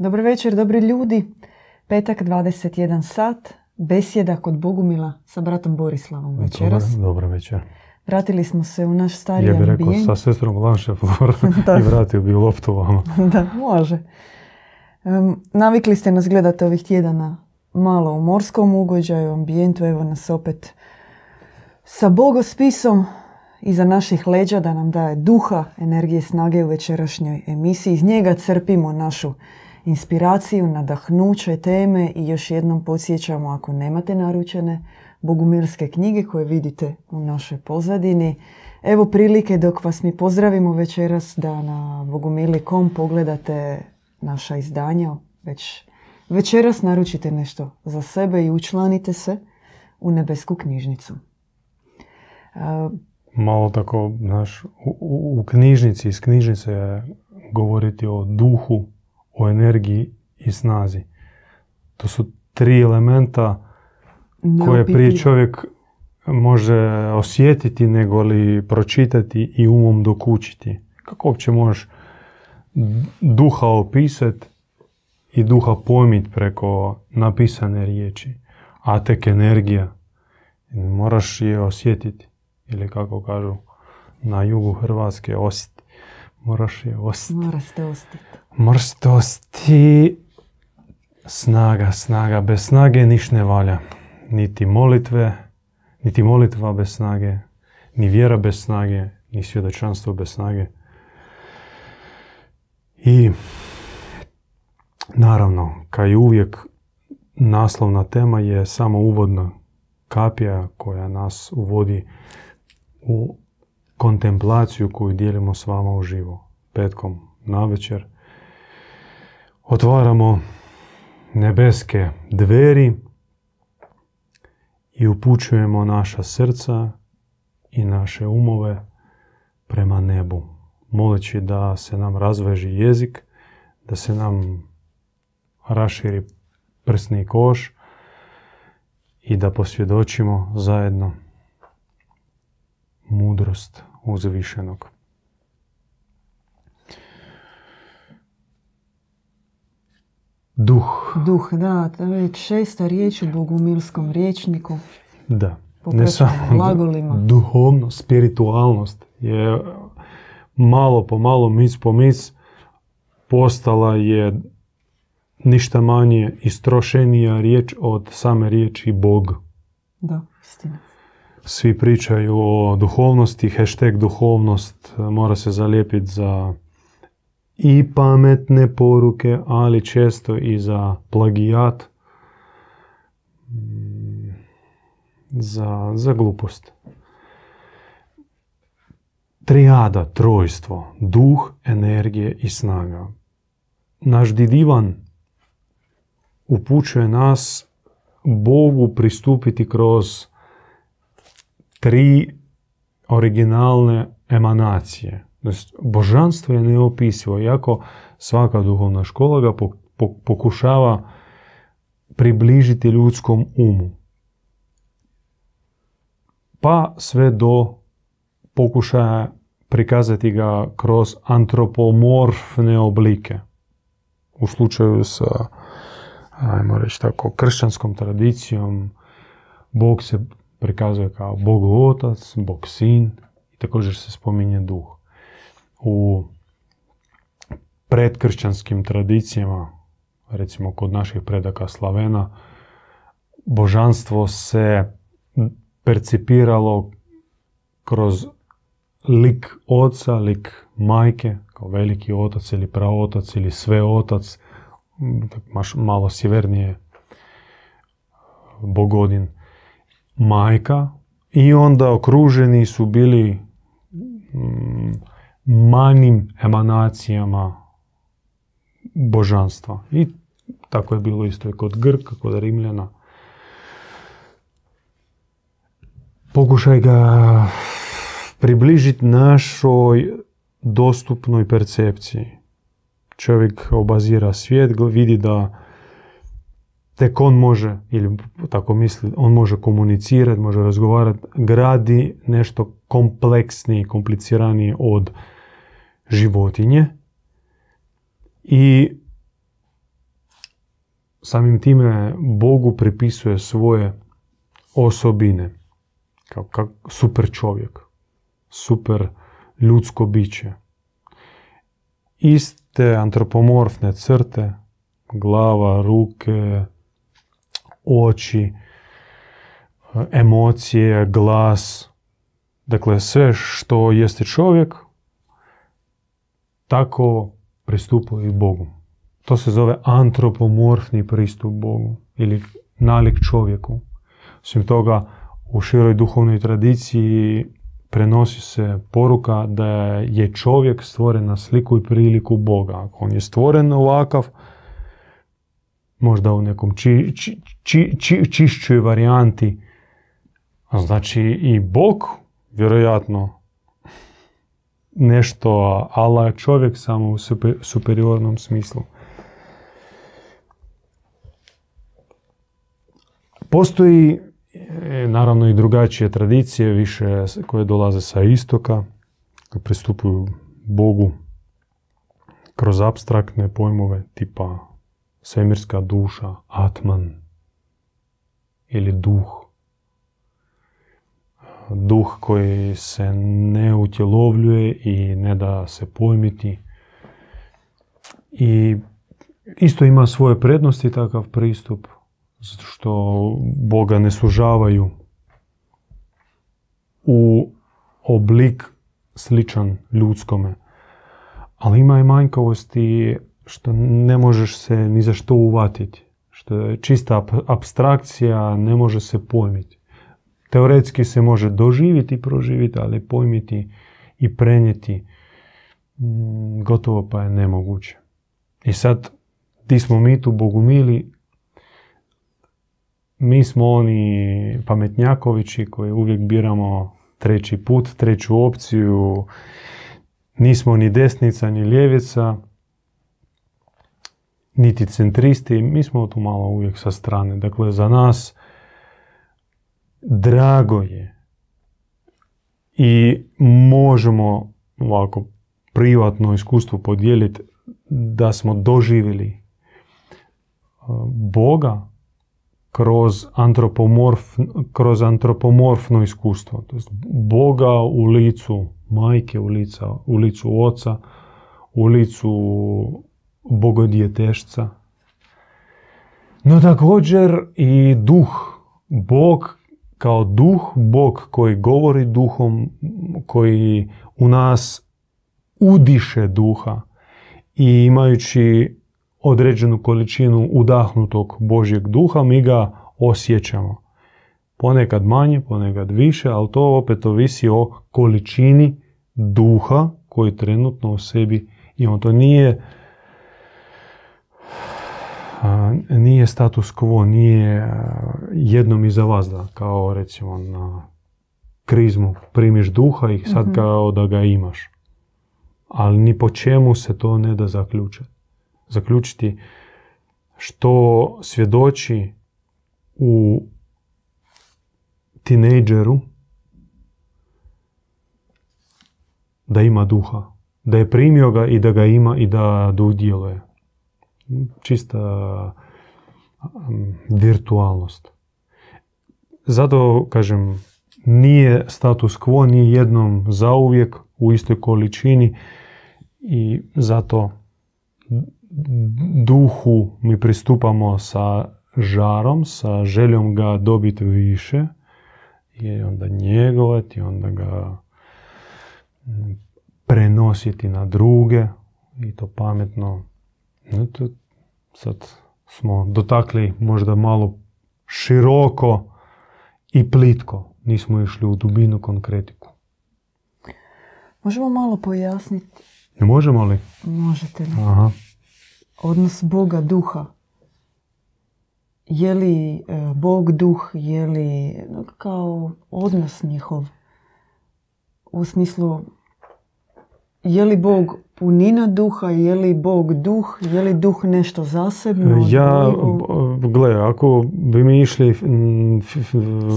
Dobro večer, dobri ljudi. Petak 21 sat, besjeda kod Bogumila sa bratom Borislavom večeras. Dobar, večer. Vratili smo se u naš stari Ja bih rekao sa sestrom Lanše Da. i vratio bi loptu vama. da, može. Em, navikli ste nas gledati ovih tjedana malo u morskom ugođaju, ambijentu, evo nas opet sa bogospisom iza naših leđa da nam daje duha, energije, snage u večerašnjoj emisiji. Iz njega crpimo našu inspiraciju, nadahnuće, teme i još jednom podsjećamo ako nemate naručene bogumilske knjige koje vidite u našoj pozadini. Evo prilike dok vas mi pozdravimo večeras da na bogumili.com pogledate naša izdanja. Već večeras naručite nešto za sebe i učlanite se u nebesku knjižnicu. Malo tako, znaš, u- u knjižnici, iz knjižnice govoriti o duhu, o energiji i snazi. To su tri elementa koje prije čovjek može osjetiti nego li pročitati i umom dokučiti. Kako uopće možeš duha opisati i duha pojmit preko napisane riječi, a tek energija. Moraš je osjetiti, ili kako kažu na jugu Hrvatske, osjeti. Moraš je osjetiti. Morate ostati. Moraš to osjeti. Snaga, snaga. Bez snage niš ne valja. Niti molitve, niti molitva bez snage, ni vjera bez snage, ni svjedočanstvo bez snage. I naravno, kao i uvijek, naslovna tema je samo uvodna kapija koja nas uvodi u kontemplaciju koju dijelimo s vama uživo. Petkom navečer otvaramo nebeske dveri i upućujemo naša srca i naše umove prema nebu, moleći da se nam razveži jezik, da se nam raširi prsni koš i da posvjedočimo zajedno mudrost uzvišenog. Duh, Duh, da, to je šesta riječ u bogumilskom riječniku. da. Ne samo glagolima. duhovnost, spiritualnost je malo po malo, mic po mic, postala je ništa manje istrošenija riječ od same riječi Bog. Da, istina. Svi pričaju o duhovnosti, hashtag duhovnost e, mora se zalijepiti za i pametne poruke, ali često i za plagijat, mm, za, za glupost. Trijada, trojstvo, duh, energije i snaga. Naš didivan upućuje nas Bogu pristupiti kroz tri originalne emanacije. Znači, božanstvo je neopisivo, iako svaka duhovna škola ga po- po- pokušava približiti ljudskom umu. Pa sve do pokušaja prikazati ga kroz antropomorfne oblike. U slučaju sa, ajmo reći tako, kršćanskom tradicijom, Bog se prikazuje kao Bog otac, Bog sin i također se spominje duh. U predkršćanskim tradicijama, recimo kod naših predaka Slavena, božanstvo se percipiralo kroz lik oca, lik majke, kao veliki otac ili praotac ili sve otac, malo sjevernije Bogodin majka i onda okruženi su bili mm, manjim emanacijama božanstva. I tako je bilo isto i kod Grka, kod Rimljana. Pokušaj ga približiti našoj dostupnoj percepciji. Čovjek obazira svijet, vidi da tek on može, ili tako misli, on može komunicirati, može razgovarati, gradi nešto kompleksnije, kompliciranije od životinje i samim time Bogu pripisuje svoje osobine. Kao, kao super čovjek. Super ljudsko biće. Iste antropomorfne crte, glava, ruke, oči, emocije, glas. Dakle, sve što jeste čovjek, tako pristupuje i Bogu. To se zove antropomorfni pristup Bogu ili nalik čovjeku. Osim toga, u široj duhovnoj tradiciji prenosi se poruka da je čovjek stvoren na sliku i priliku Boga. Ako on je stvoren ovakav, možda u nekom či, či, čišćoj varijanti, znači i Bog, vjerojatno, nešto, je čovjek samo u superiornom smislu. Postoji e, naravno i drugačije tradicije, više koje dolaze sa istoka, koje pristupuju Bogu kroz abstraktne pojmove tipa svemirska duša, atman ili duh. Duh koji se ne utjelovljuje i ne da se pojmiti. I isto ima svoje prednosti takav pristup zato što Boga ne sužavaju u oblik sličan ljudskome. Ali ima i manjkavosti što ne možeš se ni za što uvatiti. Što je čista abstrakcija, ne može se pojmiti. Teoretski se može doživjeti i proživjeti, ali pojmiti i prenijeti mm, gotovo pa je nemoguće. I sad, ti smo mi tu bogumili mi smo oni pametnjakovići koji uvijek biramo treći put, treću opciju, nismo ni desnica ni ljevica, niti centristi, mi smo tu malo uvijek sa strane. Dakle, za nas drago je i možemo ovako privatno iskustvo podijeliti da smo doživjeli Boga kroz, antropomorf, kroz antropomorfno iskustvo. To jest Boga u licu majke, u, lica, u licu oca, u licu bogodjetešca. No također i duh, Bog kao duh, Bog koji govori duhom, koji u nas udiše duha i imajući određenu količinu udahnutog Božjeg duha, mi ga osjećamo. Ponekad manje, ponekad više, ali to opet ovisi o količini duha koji trenutno u sebi imamo. To nije nije status quo, nije jednom iza vas da, kao recimo na krizmu primiš duha i sad mhm. kao da ga imaš. Ali ni po čemu se to ne da zaključiti zaključiti što svjedoči u tinejdžeru da ima duha, da je primio ga i da ga ima i da, da udjeluje. Čista um, virtualnost. Zato, kažem, nije status quo, nije jednom zauvijek u istoj količini i zato duhu mi pristupamo sa žarom, sa željom ga dobiti više i onda njegovati, onda ga mm, prenositi na druge i to pametno. Sad smo dotakli možda malo široko i plitko. Nismo išli u dubinu konkretiku. Možemo malo pojasniti? Ne možemo li? Možete li? Aha odnos Boga duha. Je li e, Bog duh, je li kao odnos njihov u smislu je li Bog punina duha, je li Bog duh, je li duh nešto zasebno? Ja, gle, ako bi mi išli...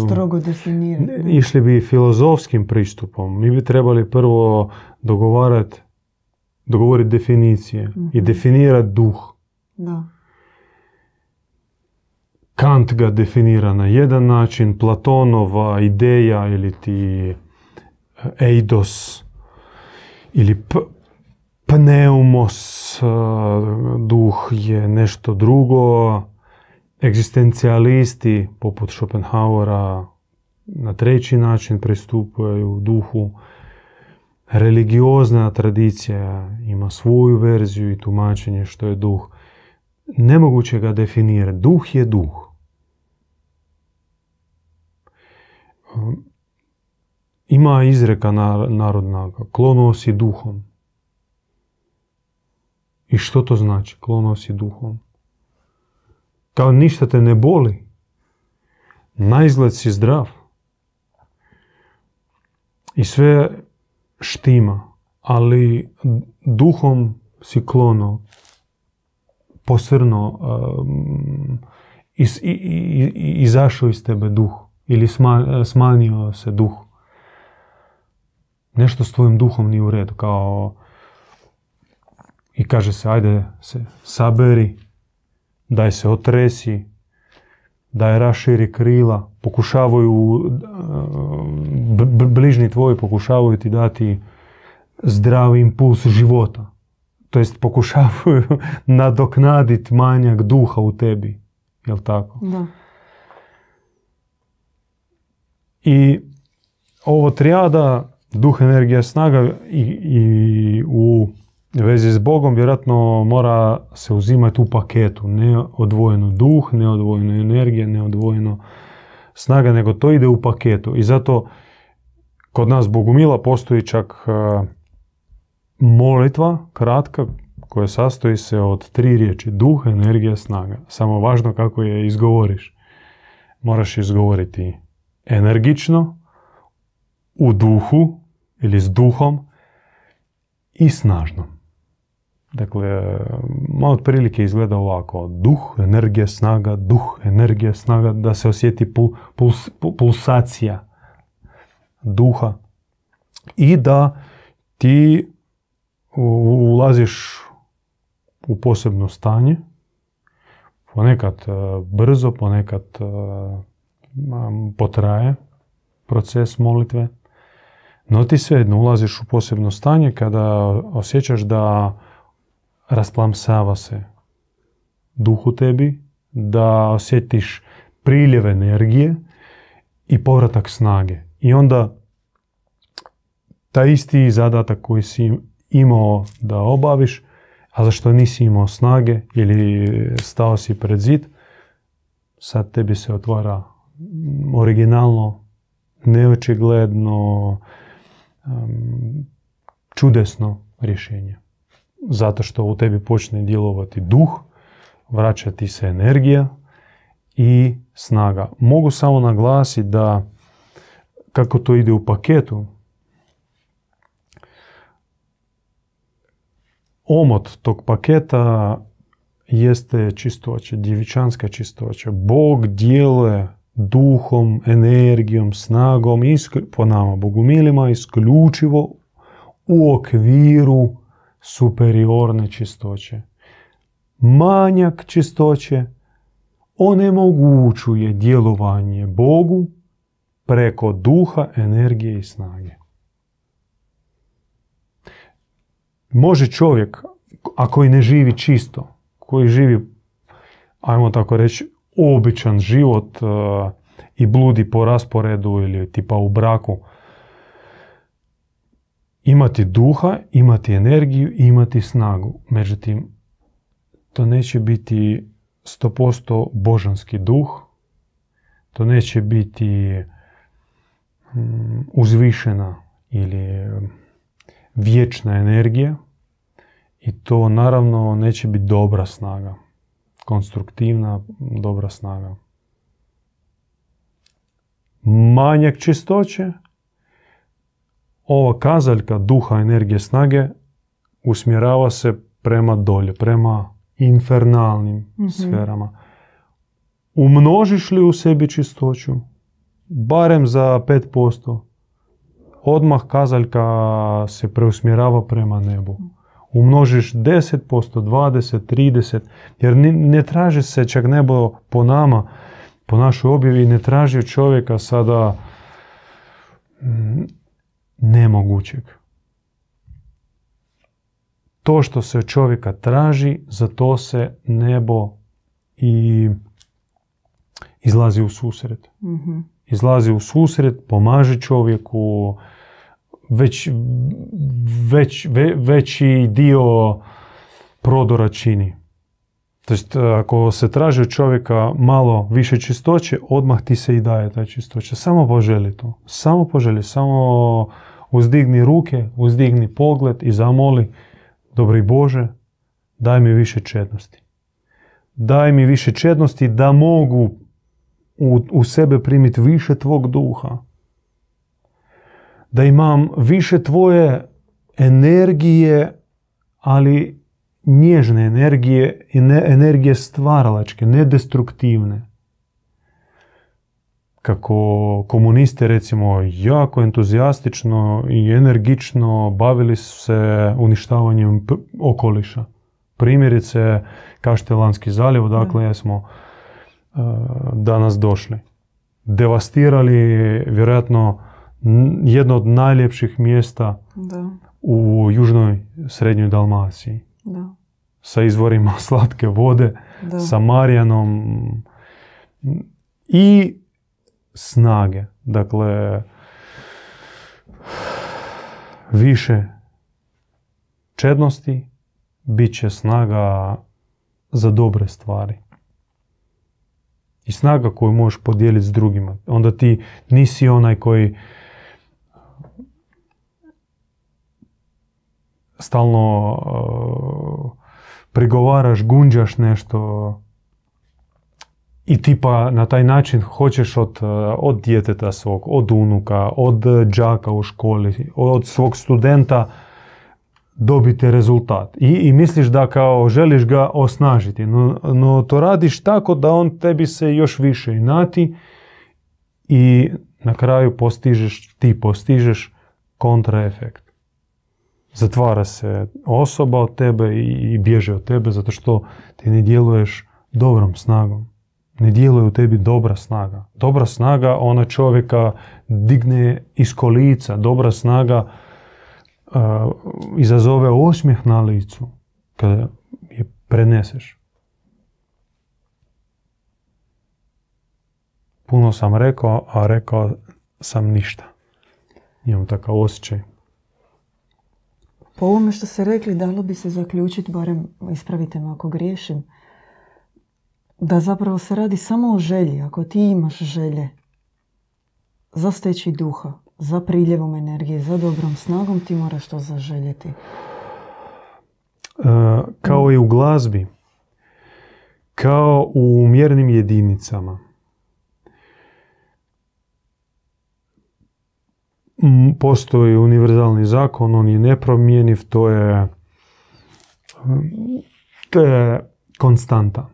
Strogo definirati. Išli bi filozofskim pristupom. Mi bi trebali prvo dogovarati dogovoriti definicije i mhm. definirati duh. Da. Kant ga definira na jedan način, Platonova ideja ili ti eidos ili p- pneumos, duh je nešto drugo, egzistencijalisti poput Schopenhauera na treći način pristupaju duhu, religiozna tradicija ima svoju verziju i tumačenje što je duh. Nemoguće ga definirati. Duh je duh. Ima izreka narodna, klonuo si duhom. I što to znači, klonuo si duhom? Kao ništa te ne boli. Na izgled si zdrav. I sve štima, ali duhom si klono, posrno, iz, izašao iz tebe duh ili smanjio se duh. Nešto s tvojim duhom nije u redu, kao i kaže se, ajde se saberi, daj se otresi, daj raširi krila, pokušavaju, bližni tvoji pokušavaju ti dati zdravi impuls života. To jest pokušavaju nadoknaditi manjak duha u tebi. Jel tako? Da. I ovo trijada, duh, energija, snaga i, i u vezi s Bogom vjerojatno mora se uzimati u paketu. Ne odvojeno duh, ne odvojeno energija, ne odvojeno snaga, nego to ide u paketu. I zato kod nas Bogumila postoji čak e, molitva kratka koja sastoji se od tri riječi. Duh, energija, snaga. Samo važno kako je izgovoriš. Moraš izgovoriti energično, u duhu ili s duhom i snažno. Dakle, malo otprilike izgleda ovako. Duh, energija, snaga, duh, energija, snaga, da se osjeti pulsacija duha. I da ti ulaziš u posebno stanje, ponekad e, brzo, ponekad e, potraje proces molitve, no ti svejedno ulaziš u posebno stanje kada osjećaš da rasplamsava se duh u tebi, da osjetiš priljev energije i povratak snage. I onda taj isti zadatak koji si imao da obaviš, a zašto nisi imao snage ili stao si pred zid, sad tebi se otvara originalno, neočigledno, čudesno rješenje zato što u tebi počne djelovati duh, vraćati se energija i snaga. Mogu samo naglasiti da kako to ide u paketu, omot tog paketa jeste čistoća, djevičanska čistoća. Bog djeluje duhom, energijom, snagom, po nama bogumilima, isključivo u okviru superiorne čistoće. Manjak čistoće onemogućuje djelovanje Bogu preko duha, energije i snage. Može čovjek, ako i ne živi čisto, koji živi, ajmo tako reći, običan život uh, i bludi po rasporedu ili tipa u braku, imati duha, imati energiju i imati snagu. Međutim, to neće biti 100% božanski duh, to neće biti mm, uzvišena ili vječna energija i to naravno neće biti dobra snaga, konstruktivna dobra snaga. Manjak čistoće ova kazaljka duha, energije, snage usmjerava se prema dolje, prema infernalnim mm sferama. Umnožiš li u sebi čistoću, barem za 5%, odmah kazaljka se preusmjerava prema nebu. Umnožiš 10%, 20, 30, jer ne, traži se čak nebo po nama po našoj objavi ne traži čovjeka sada mm, nemogućeg. To što se od čovjeka traži, za to se nebo i izlazi u susret. Mhm. Izlazi u susret, pomaže čovjeku, već, već, ve- veći dio prodora čini. To jest, ako se traži od čovjeka malo više čistoće, odmah ti se i daje ta čistoća. Samo poželi to. Samo poželi. Samo uzdigni ruke, uzdigni pogled i zamoli Dobri Bože, daj mi više čednosti. Daj mi više čednosti da mogu u, u sebe primiti više tvog duha. Da imam više tvoje energije, ali nježne energije energije stvaralačke, nedestruktivne. Kako komuniste recimo jako entuzijastično i energično bavili su se uništavanjem p- okoliša. Primjerice Kaštelanski zaljev, odakle smo uh, danas došli. Devastirali vjerojatno jedno od najljepših mjesta Da, u južnoj srednjoj Dalmaciji da, sa izvorima slatke vode, da. sa Marijanom i snage. Dakle, više čednosti, bit će snaga za dobre stvari. I snaga koju možeš podijeliti s drugima. Onda ti nisi onaj koji stalno uh, prigovaraš, gunđaš nešto i tipa na taj način hoćeš od, uh, od djeteta svog, od unuka, od đaka u školi, od svog studenta dobiti rezultat. I, I misliš da kao želiš ga osnažiti, no, no to radiš tako da on tebi se još više inati i na kraju postižeš, ti postižeš kontraefekt zatvara se osoba od tebe i, i bježe od tebe zato što ti ne djeluješ dobrom snagom. Ne djeluje u tebi dobra snaga. Dobra snaga ona čovjeka digne iz kolica. Dobra snaga uh, izazove osmijeh na licu kada je preneseš. Puno sam rekao, a rekao sam ništa. Imam takav osjećaj. Po ovome što ste rekli, dalo bi se zaključiti, barem ispravite me ako griješim, da zapravo se radi samo o želji. Ako ti imaš želje za steći duha, za priljevom energije, za dobrom snagom, ti moraš to zaželjeti. E, kao i u glazbi, kao u mjernim jedinicama. M, Postoji univerzalni zakon, on je nepromjenjiv, to je, to konstanta.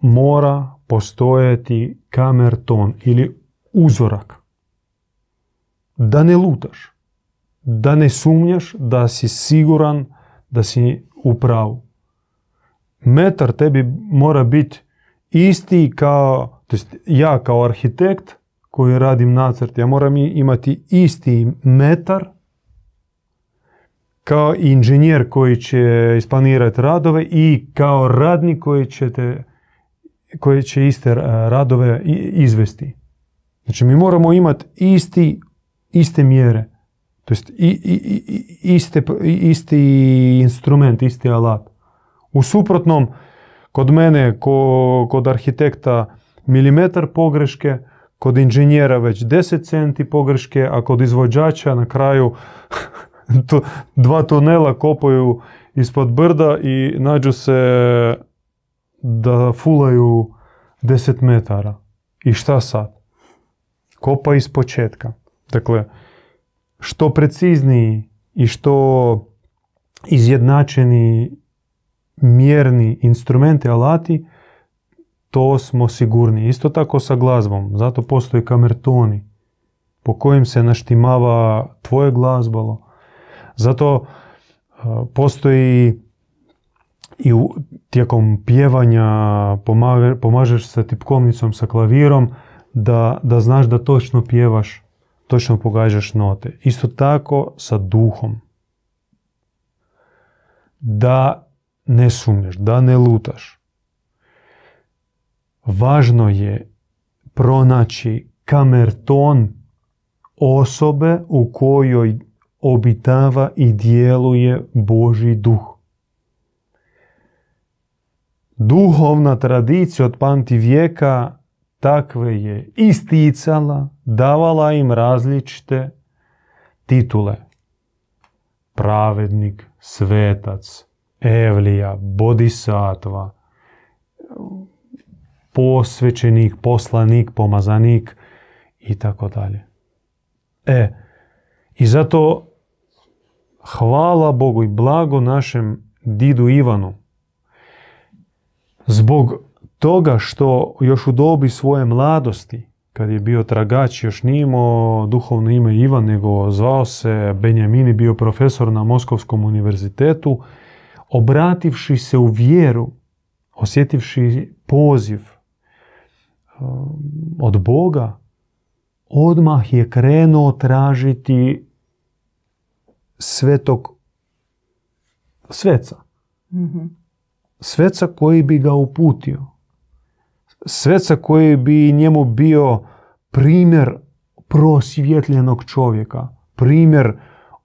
Mora postojati kamerton ili uzorak. Da ne lutaš, da ne sumnjaš, da si siguran da si u pravu. Metar tebi mora biti isti kao, to ja kao arhitekt koji radim nacrt, ja moram imati isti metar kao inženjer koji će isplanirati radove i kao radnik koji će, te, koji će iste ra- radove izvesti. Znači mi moramo imati isti, iste mjere. To jest i, i, iste, isti instrument, isti alat. U suprotnom, kod mene, ko, kod arhitekta milimetar pogreške, kod inženjera već 10 centi pogreške, a kod izvođača na kraju tu, dva tunela kopaju ispod brda i nađu se da fulaju 10 metara. I šta sad? Kopa iz početka. Dakle, što precizniji i što izjednačeni mjerni instrumenti, alati, to smo sigurni. Isto tako sa glazbom. Zato postoji kamertoni po kojim se naštimava tvoje glazbalo. Zato uh, postoji i u, tijekom pjevanja pomaže, pomažeš sa tipkovnicom, sa klavirom, da, da znaš da točno pjevaš, točno pogađaš note. Isto tako sa duhom. Da ne sumnješ, da ne lutaš. Važno je pronaći kamerton osobe u kojoj obitava i djeluje Boži duh. Duhovna tradicija od pamti vijeka takve je isticala, davala im različite titule. Pravednik, svetac, evlija, bodisatva, posvećenik, poslanik, pomazanik i tako dalje. E, i zato hvala Bogu i blago našem didu Ivanu. Zbog toga što još u dobi svoje mladosti, kad je bio tragač, još nije imao duhovno ime Ivan, nego zvao se Benjamin bio profesor na Moskovskom univerzitetu, obrativši se u vjeru, osjetivši poziv od Boga, odmah je krenuo tražiti svetog sveca. Sveca koji bi ga uputio. Sveca koji bi njemu bio primjer prosvjetljenog čovjeka. Primjer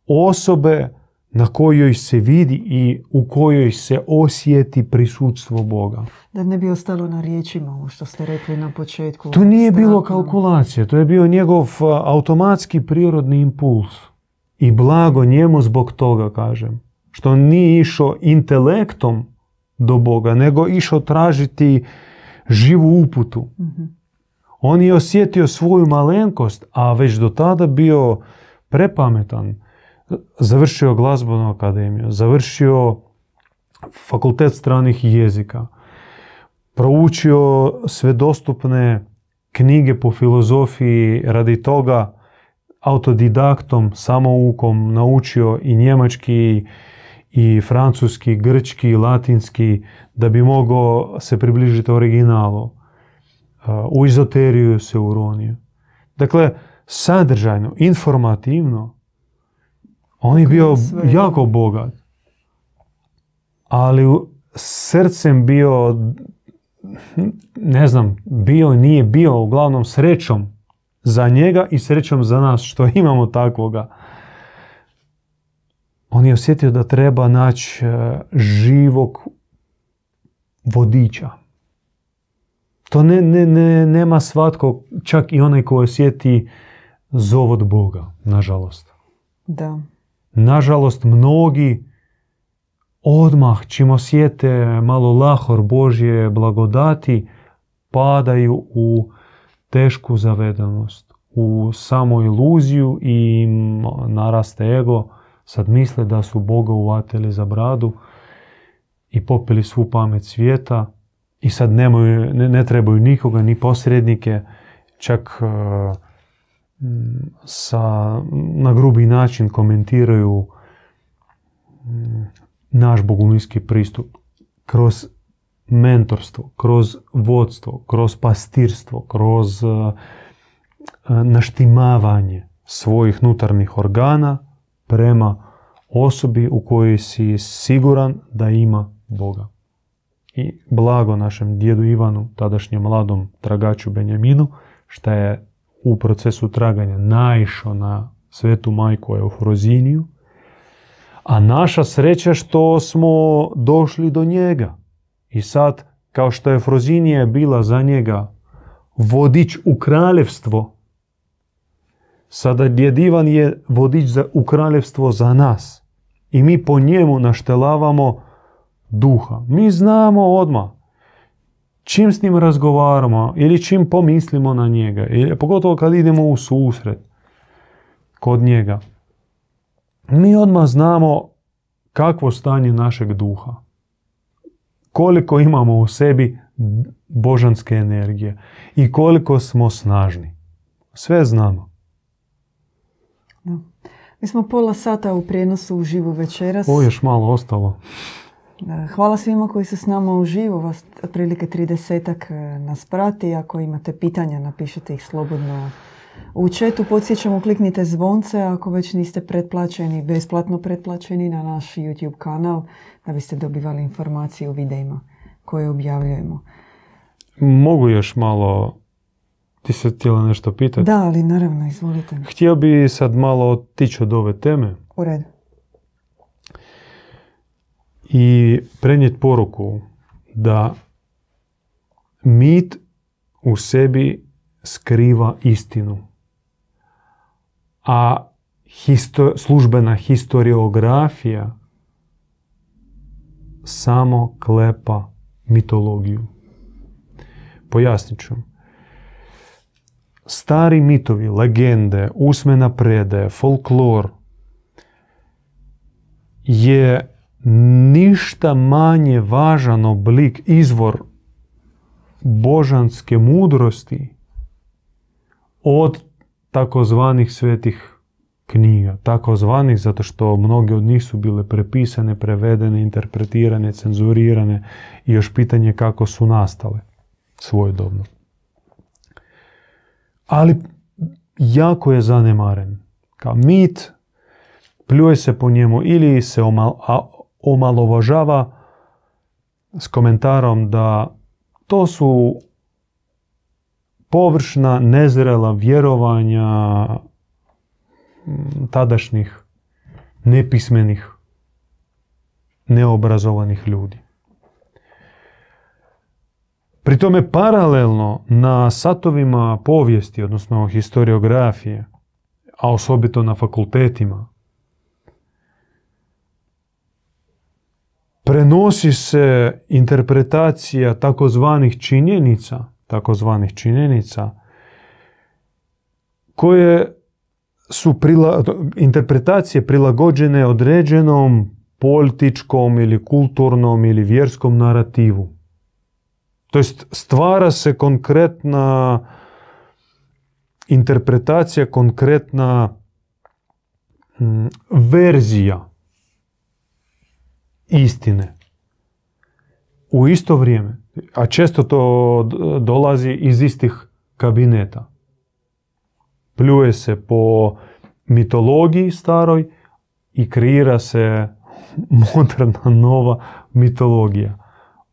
osobe na kojoj se vidi i u kojoj se osjeti prisutstvo Boga. Da ne bi ostalo na riječima, ovo što ste rekli na početku. To nije bilo kalkulacija, to je bio njegov automatski prirodni impuls. I blago njemu zbog toga, kažem. Što nije išao intelektom do Boga, nego išao tražiti živu uputu. On je osjetio svoju malenkost, a već do tada bio prepametan završio glazbenu akademiju, završio fakultet stranih jezika, proučio sve dostupne knjige po filozofiji, radi toga autodidaktom, samoukom naučio i njemački i francuski, grčki, i latinski, da bi mogao se približiti originalu. U izoteriju se uronio. Dakle, sadržajno, informativno, on je bio jako bogat. Ali srcem bio, ne znam, bio, nije bio, uglavnom srećom za njega i srećom za nas što imamo takvoga. On je osjetio da treba naći e, živog vodiča. To ne, ne, ne, nema svatko, čak i onaj koji osjeti zov od Boga, nažalost. Da. Nažalost, mnogi odmah čim osjete malo lahor Božje blagodati, padaju u tešku zavedanost, u samo iluziju i naraste ego. Sad misle da su Boga uvatili za bradu i popili svu pamet svijeta i sad nemaju, ne, ne trebaju nikoga, ni posrednike, čak sa, na grubi način komentiraju mm, naš boguminski pristup kroz mentorstvo, kroz vodstvo, kroz pastirstvo, kroz uh, naštimavanje svojih nutarnjih organa prema osobi u kojoj si siguran da ima Boga. I blago našem djedu Ivanu, tadašnjem mladom tragaču Benjaminu, što je u procesu traganja naišao na svetu majku Eufroziniju, a naša sreća što smo došli do njega. I sad, kao što je Efrozinija bila za njega vodič u kraljevstvo, sada djedivan je vodič za, u kraljevstvo za nas. I mi po njemu naštelavamo duha. Mi znamo odmah čim s njim razgovaramo ili čim pomislimo na njega, ili, pogotovo kad idemo u susret kod njega, mi odmah znamo kakvo stanje našeg duha. Koliko imamo u sebi božanske energije i koliko smo snažni. Sve znamo. Mi smo pola sata u prijenosu u živu večeras. O, još malo ostalo. Hvala svima koji su s nama uživo, vas otprilike 30 e, nas prati. Ako imate pitanja, napišite ih slobodno u chatu. Podsjećamo, kliknite zvonce ako već niste pretplaćeni, besplatno pretplaćeni na naš YouTube kanal da biste dobivali informacije o videima koje objavljujemo. Mogu još malo, ti se htjela nešto pitati? Da, ali naravno, izvolite. Htio bi sad malo otići od ove teme U redu. I prenijeti poruku da mit u sebi skriva istinu. A histo- službena historiografija samo klepa mitologiju. Pojasnit ću. Stari mitovi, legende, usmena predaje, folklor je ništa manje važan oblik, izvor božanske mudrosti od takozvanih svetih knjiga. Takozvanih zato što mnoge od njih su bile prepisane, prevedene, interpretirane, cenzurirane i još pitanje kako su nastale svojedobno. Ali jako je zanemaren. Kao mit, pljuje se po njemu ili se omalovažava s komentarom da to su površna, nezrela vjerovanja mm, tadašnjih nepismenih, neobrazovanih ljudi. Pri tome paralelno na satovima povijesti, odnosno historiografije, a osobito na fakultetima, prenosi se interpretacija takozvanih činjenica, takozvanih činjenica, koje su prila, interpretacije prilagođene određenom političkom ili kulturnom ili vjerskom narativu. To jest stvara se konkretna interpretacija, konkretna mm, verzija istine. U isto vrijeme, a često to dolazi iz istih kabineta. Pljuje se po mitologiji staroj i kreira se moderna nova mitologija.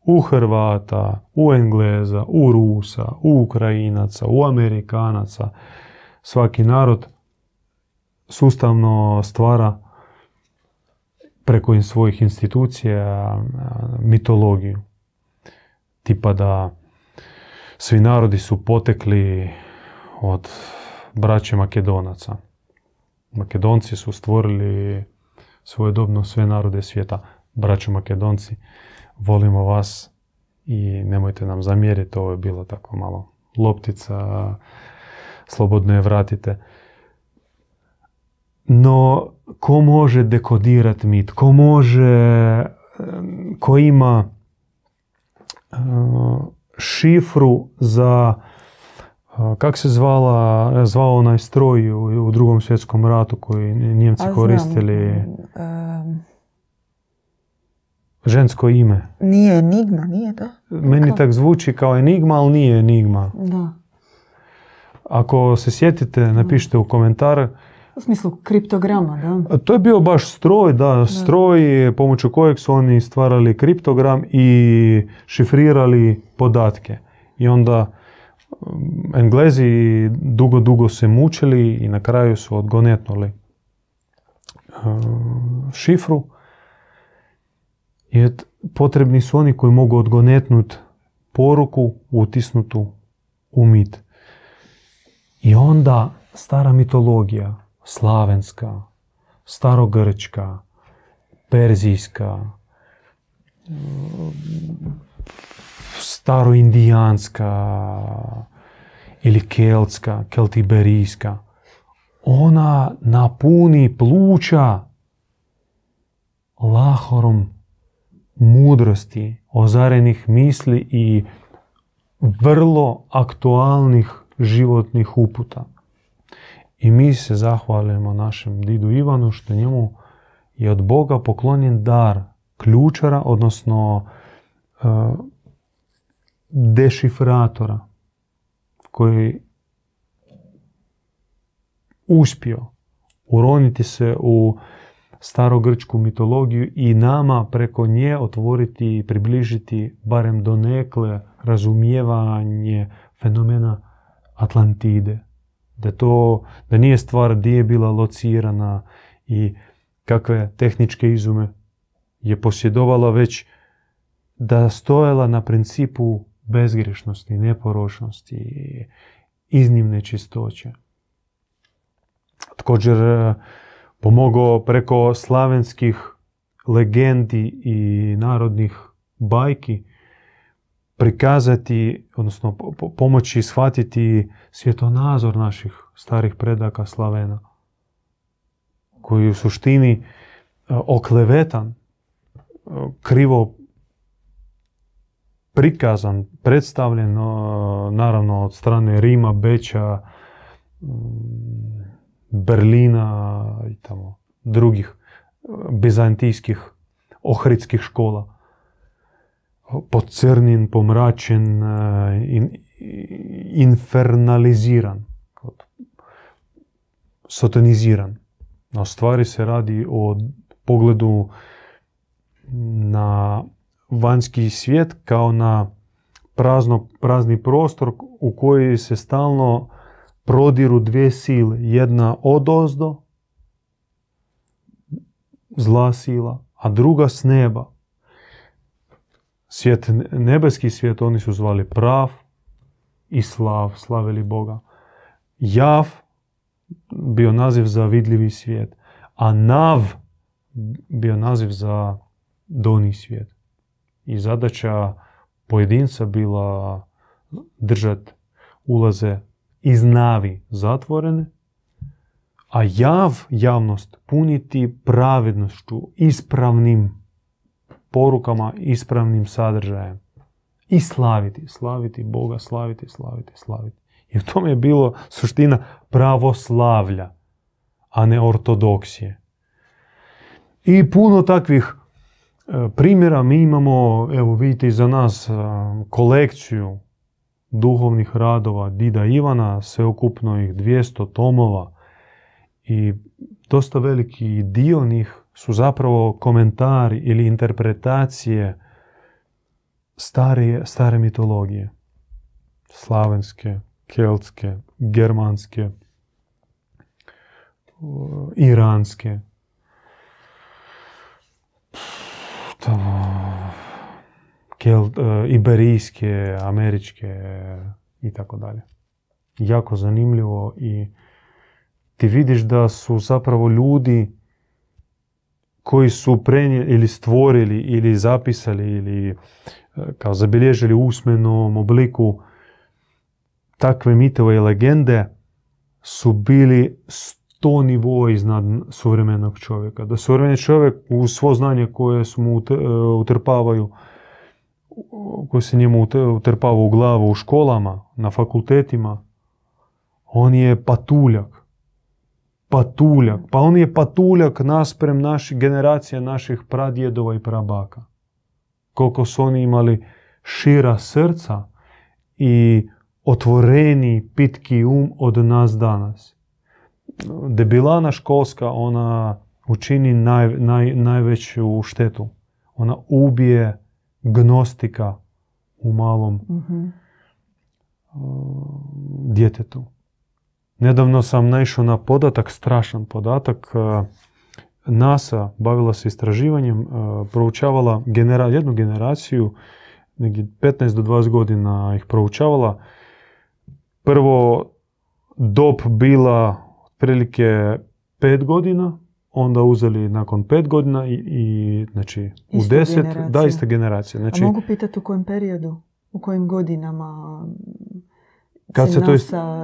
U Hrvata, u Engleza, u Rusa, u Ukrajinaca, u Amerikanaca. Svaki narod sustavno stvara preko svojih institucija a, mitologiju. Tipa da svi narodi su potekli od braće Makedonaca. Makedonci su stvorili svojedobno sve narode svijeta. Braćo Makedonci, volimo vas i nemojte nam zamjeriti, ovo je bilo tako malo loptica, slobodno je vratite. No, ko može dekodirati mit? Ko može, ko ima e, šifru za a, kak se zvala, zvao onaj stroj u, u drugom svjetskom ratu koji Njemci A znam, koristili, em, žensko ime. nije enigma, nije da? Meni tak zvuči kao enigma, ali nije enigma. Da. Ako se sjetite, napišite u komentar. U smislu kriptograma, da. To je bio baš stroj, da, stroj pomoću kojeg su oni stvarali kriptogram i šifrirali podatke. I onda um, Englezi dugo, dugo se mučili i na kraju su odgonetnuli um, šifru. Et- potrebni su oni koji mogu odgonetnut poruku utisnutu u mit. I onda stara mitologija, славянська, старогречка, перзійська, староіндіанська или келтська, келтиберійська. Вона напуни плуча лахором мудрості, озарених мислі і верло актуальних животних упута. I mi se zahvalimo našem didu Ivanu što njemu je od Boga poklonjen dar ključara, odnosno e, dešifratora koji uspio uroniti se u starogrčku mitologiju i nama preko nje otvoriti i približiti barem donekle razumijevanje fenomena Atlantide. Da to, da nije stvar gdje je bila locirana i kakve tehničke izume je posjedovala već da stojala na principu bezgrešnosti, neporočnosti, iznimne čistoće. Također pomogao preko slavenskih legendi i narodnih bajki prikazati, odnosno pomoći shvatiti svjetonazor naših starih predaka Slavena, koji u suštini e, oklevetan, e, krivo prikazan, predstavljen e, naravno od strane Rima, Beća, Berlina i tamo drugih bizantijskih ohridskih škola. Pocrnjen, pomračen, in, infernaliziran, sotoniziran. Na stvari se radi o pogledu na vanjski svijet kao na prazno, prazni prostor u koji se stalno prodiru dvije sile. Jedna odozdo, zla sila, a druga s neba. Svijet, nebeski svijet oni su zvali prav i slav, slavili Boga. Jav bio naziv za vidljivi svijet, a nav bio naziv za doni svijet. I zadaća pojedinca bila držati ulaze iz navi zatvorene, a jav, javnost puniti pravednošću, ispravnim porukama, ispravnim sadržajem. I slaviti, slaviti Boga, slaviti, slaviti, slaviti. I u tome je bilo suština pravoslavlja, a ne ortodoksije. I puno takvih e, primjera mi imamo, evo vidite iza nas e, kolekciju duhovnih radova Dida Ivana, sveukupno ih 200 tomova i dosta veliki dio njih su zapravo komentari ili interpretacije stare, stare mitologije. Slavenske, keltske, germanske, iranske. Tamo, kel, e, iberijske, američke i tako dalje. Jako zanimljivo i ti vidiš da su zapravo ljudi koji su prenijeli ili stvorili ili zapisali ili e, kao zabilježili u usmenom obliku takve mitove i legende su bili sto nivo iznad suvremenog čovjeka. Da suvremeni čovjek u svo znanje koje mu e, utrpavaju koji se njemu utrpava u glavu u školama, na fakultetima, on je patuljak. Patuljak. Pa on je patuljak nasprem naših generacija, naših pradjedova i prabaka. Koliko su oni imali šira srca i otvoreni pitki um od nas danas. Debilana školska, ona učini naj, naj, najveću štetu. Ona ubije gnostika u malom mm djetetu. Nedavno sam naišao na podatak, strašan podatak. NASA bavila se istraživanjem, proučavala genera, jednu generaciju, negdje 15 do 20 godina ih proučavala. Prvo dob bila otprilike 5 godina, onda uzeli nakon pet godina i, i znači u deset, da ista generacija. Znači, A mogu pitati u kojem periodu, u kojim godinama kad se, to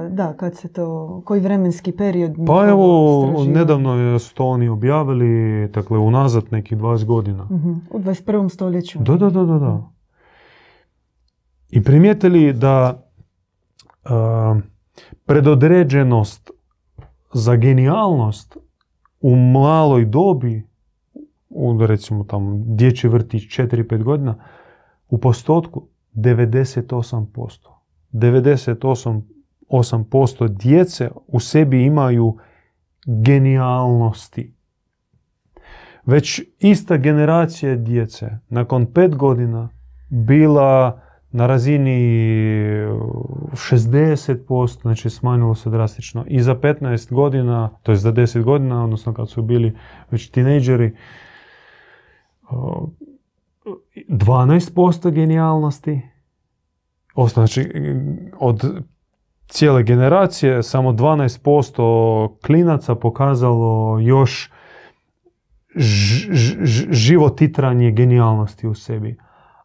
da, kad se to, koji vremenski period Pa evo, nedavno su to oni objavili, dakle, unazad nekih 20 godina. Uh-huh. U 21. stoljeću. Da, da, da, da. da. I primijetili da uh, predodređenost za genijalnost u maloj dobi u recimo tam dječji vrtić 4-5 godina, u postotku 98%. 98% djece u sebi imaju genijalnosti. Već ista generacija djece nakon pet godina bila na razini 60%, znači smanjilo se drastično. I za 15 godina, to je za 10 godina, odnosno kad su bili već tinejdžeri, 12% genijalnosti. Znači, od cijele generacije samo 12% klinaca pokazalo još živo titranje genijalnosti u sebi.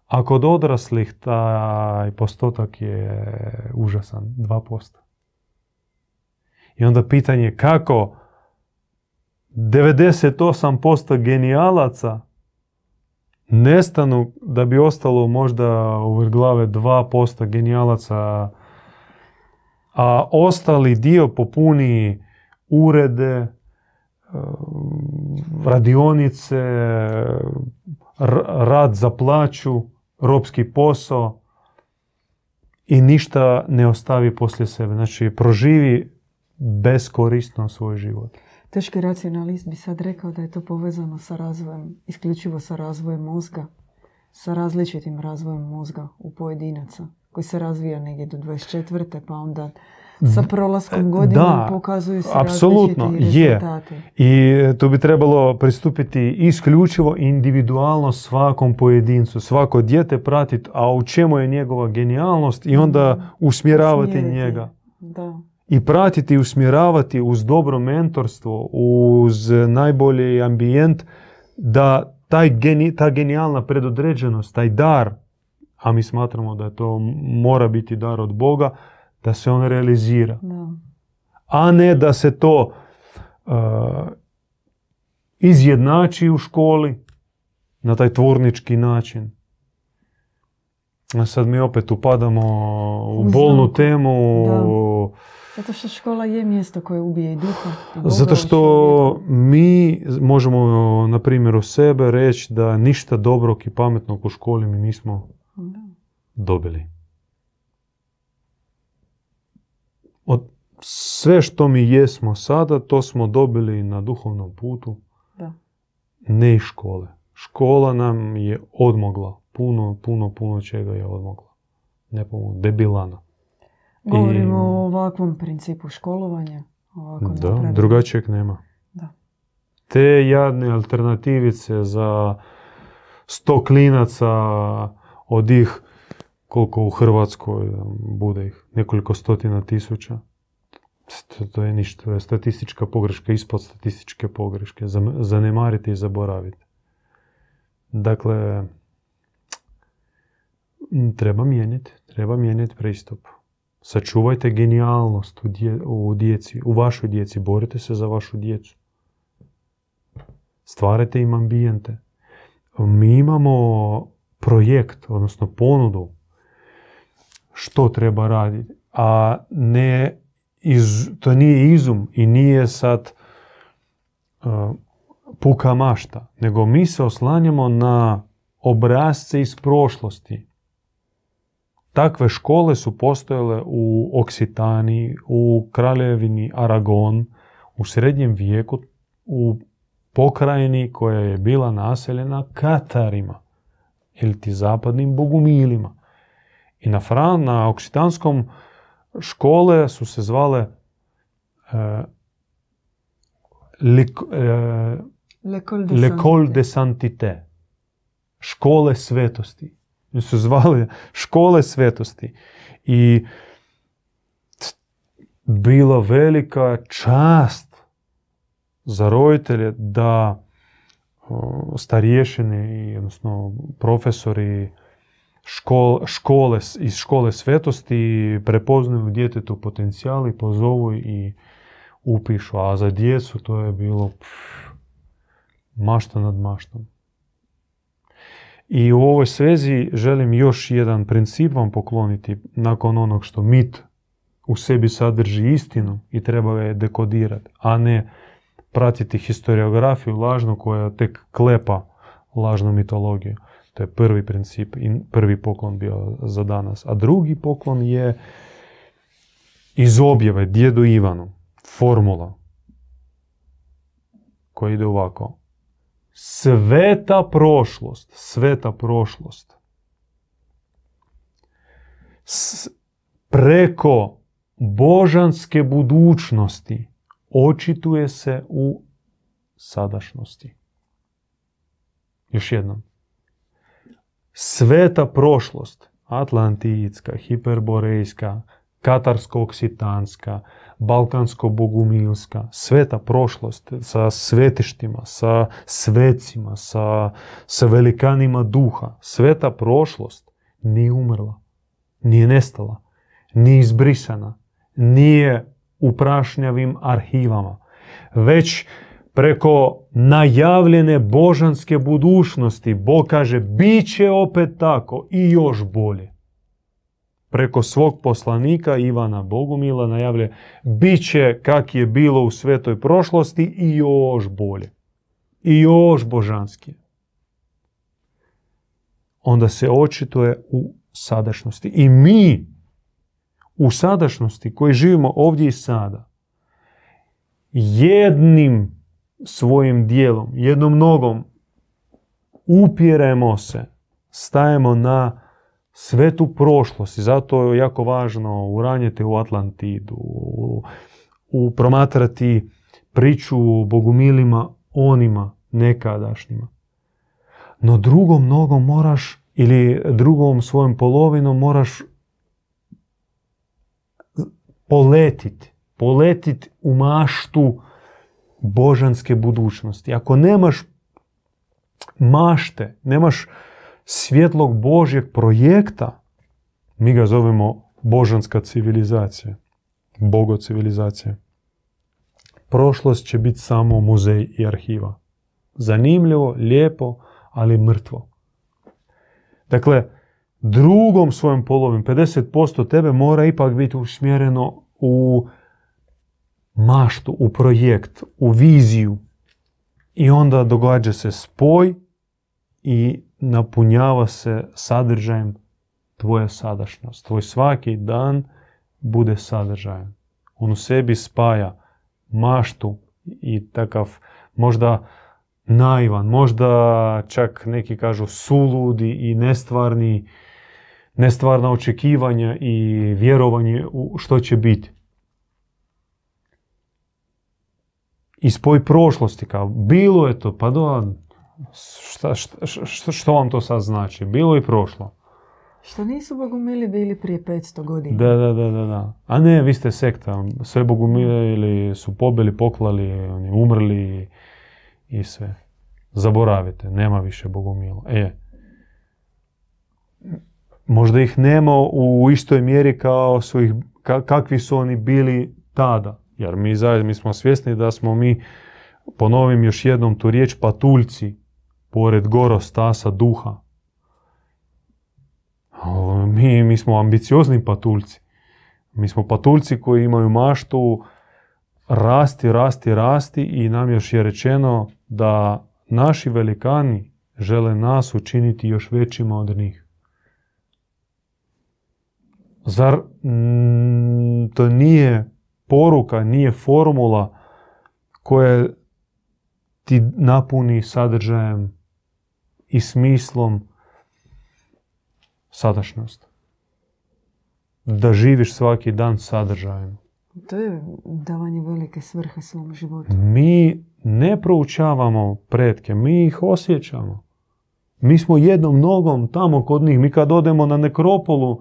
A kod odraslih taj postotak je užasan, 2%. I onda pitanje kako 98% genijalaca nestanu da bi ostalo možda u glave 2% genijalaca, a ostali dio popuni urede, radionice, rad za plaću, ropski posao i ništa ne ostavi poslije sebe. Znači, proživi beskorisno svoj život. Teški racionalist bi sad rekao da je to povezano sa razvojem, isključivo sa razvojem mozga, sa različitim razvojem mozga u pojedinaca koji se razvija negdje do 24. pa onda sa prolaskom godina da, pokazuju se apsolutno je. I tu bi trebalo pristupiti isključivo individualno svakom pojedincu. Svako dijete pratiti, a u čemu je njegova genijalnost i onda usmjeravati njega. Da. I pratiti i usmjeravati uz dobro mentorstvo, uz najbolji ambijent, da taj geni, ta genijalna predodređenost, taj dar, a mi smatramo da to mora biti dar od Boga, da se on realizira. Da. A ne da se to uh, izjednači u školi na taj tvornički način. A sad mi opet upadamo u bolnu temu. Da. Zato što škola je mjesto koje ubije i duha. Zato što mi možemo, na primjer, u sebe reći da ništa dobrog i pametnog u školi mi nismo dobili. Od sve što mi jesmo sada, to smo dobili na duhovnom putu. Da. Ne iz škole. Škola nam je odmogla. Puno, puno, puno čega je odmogla. Ne pomogu, debilana. Govorimo o ovakvom principu školovanja. da, drugačijeg nema. Da. Te jadne alternativice za sto klinaca od ih koliko u Hrvatskoj bude ih nekoliko stotina tisuća. To je ništa, to je statistička pogreška, ispod statističke pogreške. Zanemariti i zaboraviti. Dakle, treba mijenjati, treba mijenjati pristup. Sačuvajte genijalnost u, u djeci, u vašoj djeci, borite se za vašu djecu. Stvarajte im ambijente. Mi imamo projekt, odnosno ponudu što treba raditi. A ne, iz, to nije izum i nije sad uh, puka mašta, nego mi se oslanjamo na obrazce iz prošlosti. Takve škole su postojale u Oksitaniji, u Kraljevini Aragon, u srednjem vijeku, u pokrajini koja je bila naseljena Katarima ili ti zapadnim bogumilima. I na, Fran, na oksitanskom škole su se zvale uh, L'école de Santité. Škole svetosti. Su zvali škole svetosti. I bila velika čast za roditelje da starješine i odnosno profesori škole, iz škole svetosti prepoznaju djetetu potencijali, pozovu i upišu. A za djecu to je bilo pff, mašta nad maštom. I u ovoj svezi želim još jedan princip vam pokloniti nakon onog što mit u sebi sadrži istinu i treba je dekodirati, a ne pratiti historiografiju lažnu koja tek klepa lažnu mitologiju. To je prvi princip i prvi poklon bio za danas. A drugi poklon je iz objave djedu Ivanu, formula koja ide ovako. Sveta prošlost, sveta prošlost. Preko božanske budućnosti očituje se u sadašnosti. Još jednom. Sveta prošlost, atlantijska, hiperborejska, katarsko-oksitanska, balkansko-bogumilska, sveta prošlost sa svetištima, sa svecima, sa, sa velikanima duha, sveta prošlost nije umrla, nije nestala, nije izbrisana, nije u prašnjavim arhivama, već preko najavljene božanske budućnosti, Bog kaže, bit će opet tako i još bolje. Preko svog poslanika Ivana Bogumila najavlje, bit će kak je bilo u svetoj prošlosti i još bolje. I još božanski. Onda se očituje u sadašnosti. I mi u sadašnosti koji živimo ovdje i sada, jednim svojim dijelom, jednom nogom upiremo se, stajemo na svetu prošlost i zato je jako važno uranjiti u Atlantidu, u, u promatrati priču o bogumilima onima nekadašnjima. No drugom nogom moraš ili drugom svojom polovinom moraš poletiti, poletiti u maštu božanske budućnosti. Ako nemaš mašte, nemaš svjetlog Božjeg projekta, mi ga zovemo božanska civilizacija, bogo civilizacija. Prošlost će biti samo muzej i arhiva. Zanimljivo, lijepo, ali mrtvo. Dakle, drugom svojom polovim, 50% tebe mora ipak biti usmjereno u maštu, u projekt, u viziju. I onda događa se spoj i napunjava se sadržajem tvoja sadašnjost. Tvoj svaki dan bude sadržajan. On u sebi spaja maštu i takav možda naivan, možda čak neki kažu suludi i nestvarni, nestvarna očekivanja i vjerovanje u što će biti. i spoj prošlosti, kao bilo je to, pa do, šta, šta, što vam to sad znači? Bilo i prošlo. Što nisu bogumili bili prije 500 godina? Da, da, da, da, da. A ne, vi ste sekta. Sve bogumili su pobili, poklali, oni umrli i, sve. Zaboravite, nema više bogumila. E, možda ih nema u istoj mjeri kao su ih, kakvi su oni bili tada. Jer mi zajedno, mi smo svjesni da smo mi, ponovim još jednom tu riječ, patuljci, pored goro stasa duha. Mi, mi smo ambiciozni patuljci. Mi smo patuljci koji imaju maštu rasti, rasti, rasti i nam još je rečeno da naši velikani žele nas učiniti još većima od njih. Zar to nije poruka, nije formula koja ti napuni sadržajem i smislom sadašnjost. Da živiš svaki dan sadržajem. To je davanje velike svrhe svom životu. Mi ne proučavamo pretke, mi ih osjećamo. Mi smo jednom nogom tamo kod njih. Mi kad odemo na nekropolu,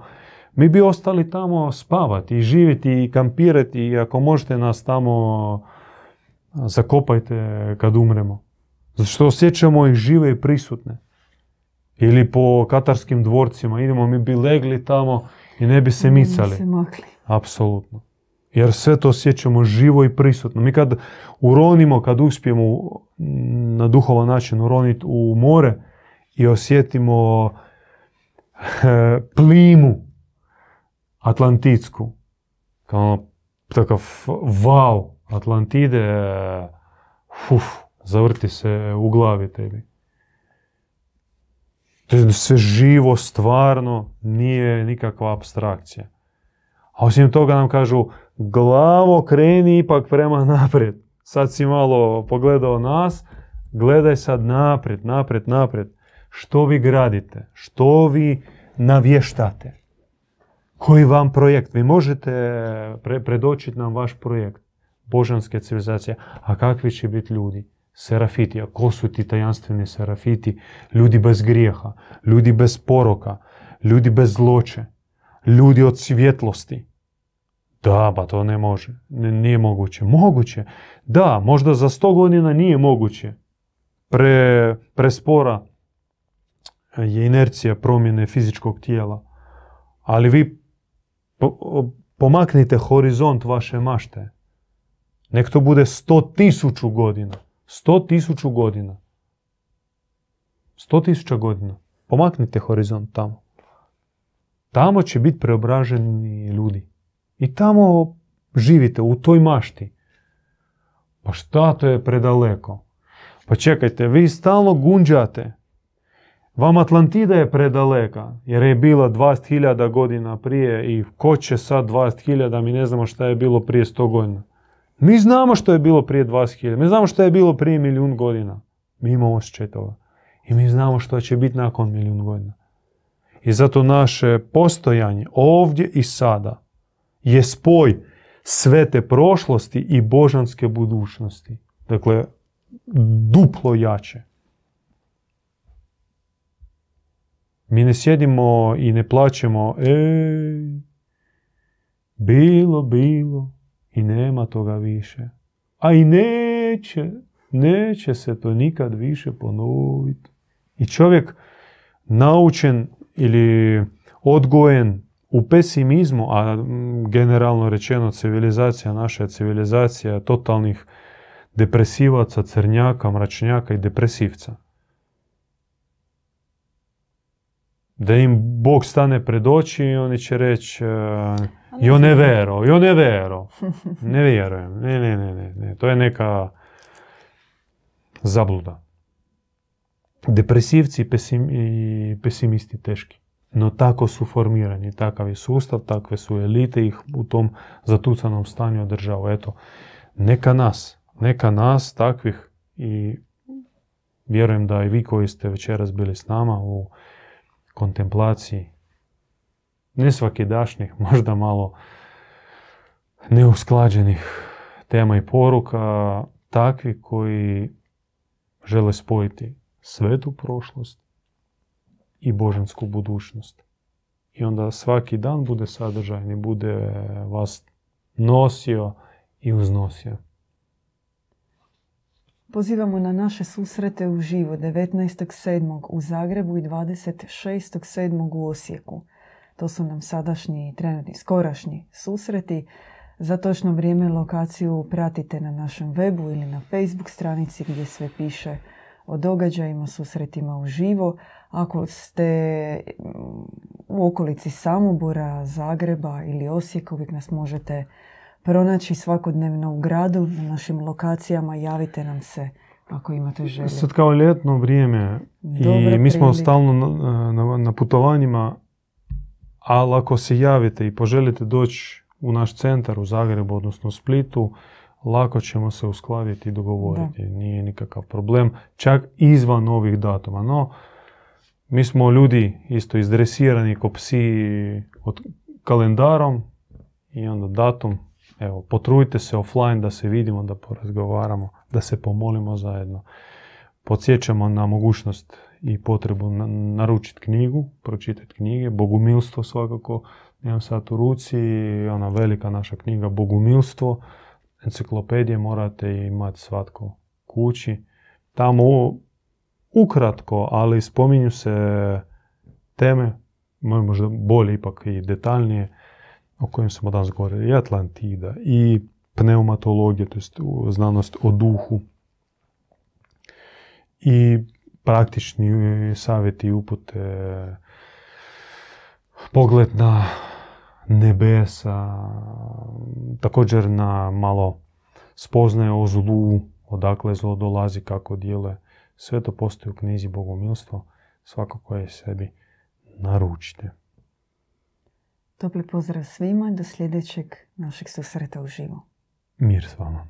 mi bi ostali tamo spavati i živjeti i kampirati i ako možete nas tamo zakopajte kad umremo. Zato što osjećamo ih žive i prisutne. Ili po katarskim dvorcima idemo, mi bi legli tamo i ne bi se micali. se makli. Apsolutno. Jer sve to osjećamo živo i prisutno. Mi kad uronimo, kad uspijemo na duhovan način uroniti u more i osjetimo plimu Atlantitsku. Kao takav wow, Atlantide, Uf, zavrti se u glavi tebi. To je sve živo, stvarno, nije nikakva abstrakcija. A osim toga nam kažu, glavo kreni ipak prema naprijed. Sad si malo pogledao nas, gledaj sad naprijed, naprijed, naprijed. Što vi gradite? Što vi navještate? Koji vam projekt? Vi možete predočiti nam vaš projekt božanske civilizacije. A kakvi će biti ljudi? Serafiti. A ko su ti tajanstveni serafiti? Ljudi bez grijeha, ljudi bez poroka, ljudi bez zloče, ljudi od svjetlosti. Da, ba to ne može. nije moguće. Moguće. Da, možda za sto godina nije moguće. Pre, prespora je inercija promjene fizičkog tijela. Ali vi pomaknite horizont vaše mašte. Nek to bude sto tisuću godina. Sto tisuću godina. Sto tisuća godina. Pomaknite horizont tamo. Tamo će biti preobraženi ljudi. I tamo živite, u toj mašti. Pa šta to je predaleko? Pa čekajte, vi stalno gunđate. Vam Atlantida je predaleka, jer je bila 20.000 godina prije i ko će sad 20.000, mi ne znamo šta je bilo prije 100 godina. Mi znamo što je bilo prije 20.000, mi znamo što je bilo prije milijun godina. Mi imamo osjećaj toga. I mi znamo što će biti nakon milijun godina. I zato naše postojanje ovdje i sada je spoj svete prošlosti i božanske budućnosti. Dakle, duplo jače. Mi ne sjedimo i ne plaćemo, ej, bilo, bilo i nema toga više. A i neće, neće se to nikad više ponoviti. I čovjek naučen ili odgojen u pesimizmu, a generalno rečeno civilizacija naša civilizacija totalnih depresivaca, crnjaka, mračnjaka i depresivca. Da im Bog stane pred oči i oni će reći jo ne vero, jo ne vero. Ne vjerujem, ne, ne, ne, ne, to je neka zabluda. Depresivci i pesimisti teški. No tako su formirani, takav je sustav, takve su elite ih u tom zatucanom stanju održava. Eto, neka nas, neka nas takvih i vjerujem da i vi koji ste večeras bili s nama u kontemplaciji, ne svaki dašnjih, možda malo neusklađenih tema i poruka, takvi koji žele spojiti svetu prošlost i božansku budućnost. I onda svaki dan bude sadržajni, bude vas nosio i uznosio. Pozivamo na naše susrete u živo 19.7. u Zagrebu i 26.7. u Osijeku. To su nam sadašnji, trenutni, skorašnji susreti. Za točno vrijeme lokaciju pratite na našem webu ili na Facebook stranici gdje sve piše o događajima, susretima u živo. Ako ste u okolici Samobora, Zagreba ili Osijeka, uvijek nas možete pronaći svakodnevno u gradu, na našim lokacijama, javite nam se ako imate želje. Sad kao ljetno vrijeme i mi smo stalno na, na, na putovanjima, ali ako se javite i poželite doći u naš centar u Zagrebu, odnosno u Splitu, lako ćemo se uskladiti i dogovoriti. Nije nikakav problem, čak izvan ovih datuma. No, mi smo ljudi isto izdresirani ko psi od kalendarom i onda datum. Evo, potrujte se offline da se vidimo, da porazgovaramo, da se pomolimo zajedno. Podsjećamo na mogućnost i potrebu naručiti knjigu, pročitati knjige, Bogumilstvo svakako, nemam sad u ruci, ona velika naša knjiga Bogumilstvo, enciklopedije morate imati svatko kući. Tamo ukratko, ali spominju se teme, možda bolje ipak i detaljnije, o kojim smo danas govorili, i Atlantida, i pneumatologija, to je znanost o duhu, i praktični savjeti i upute, pogled na nebesa, također na malo spoznaje o zlu, odakle zlo dolazi, kako djeluje. Sve to postoji u knjizi Bogomilstvo. Svako koje sebi naručite. Topli pozdrav svima do sljedećeg našeg susreta uživo. Mir s vama.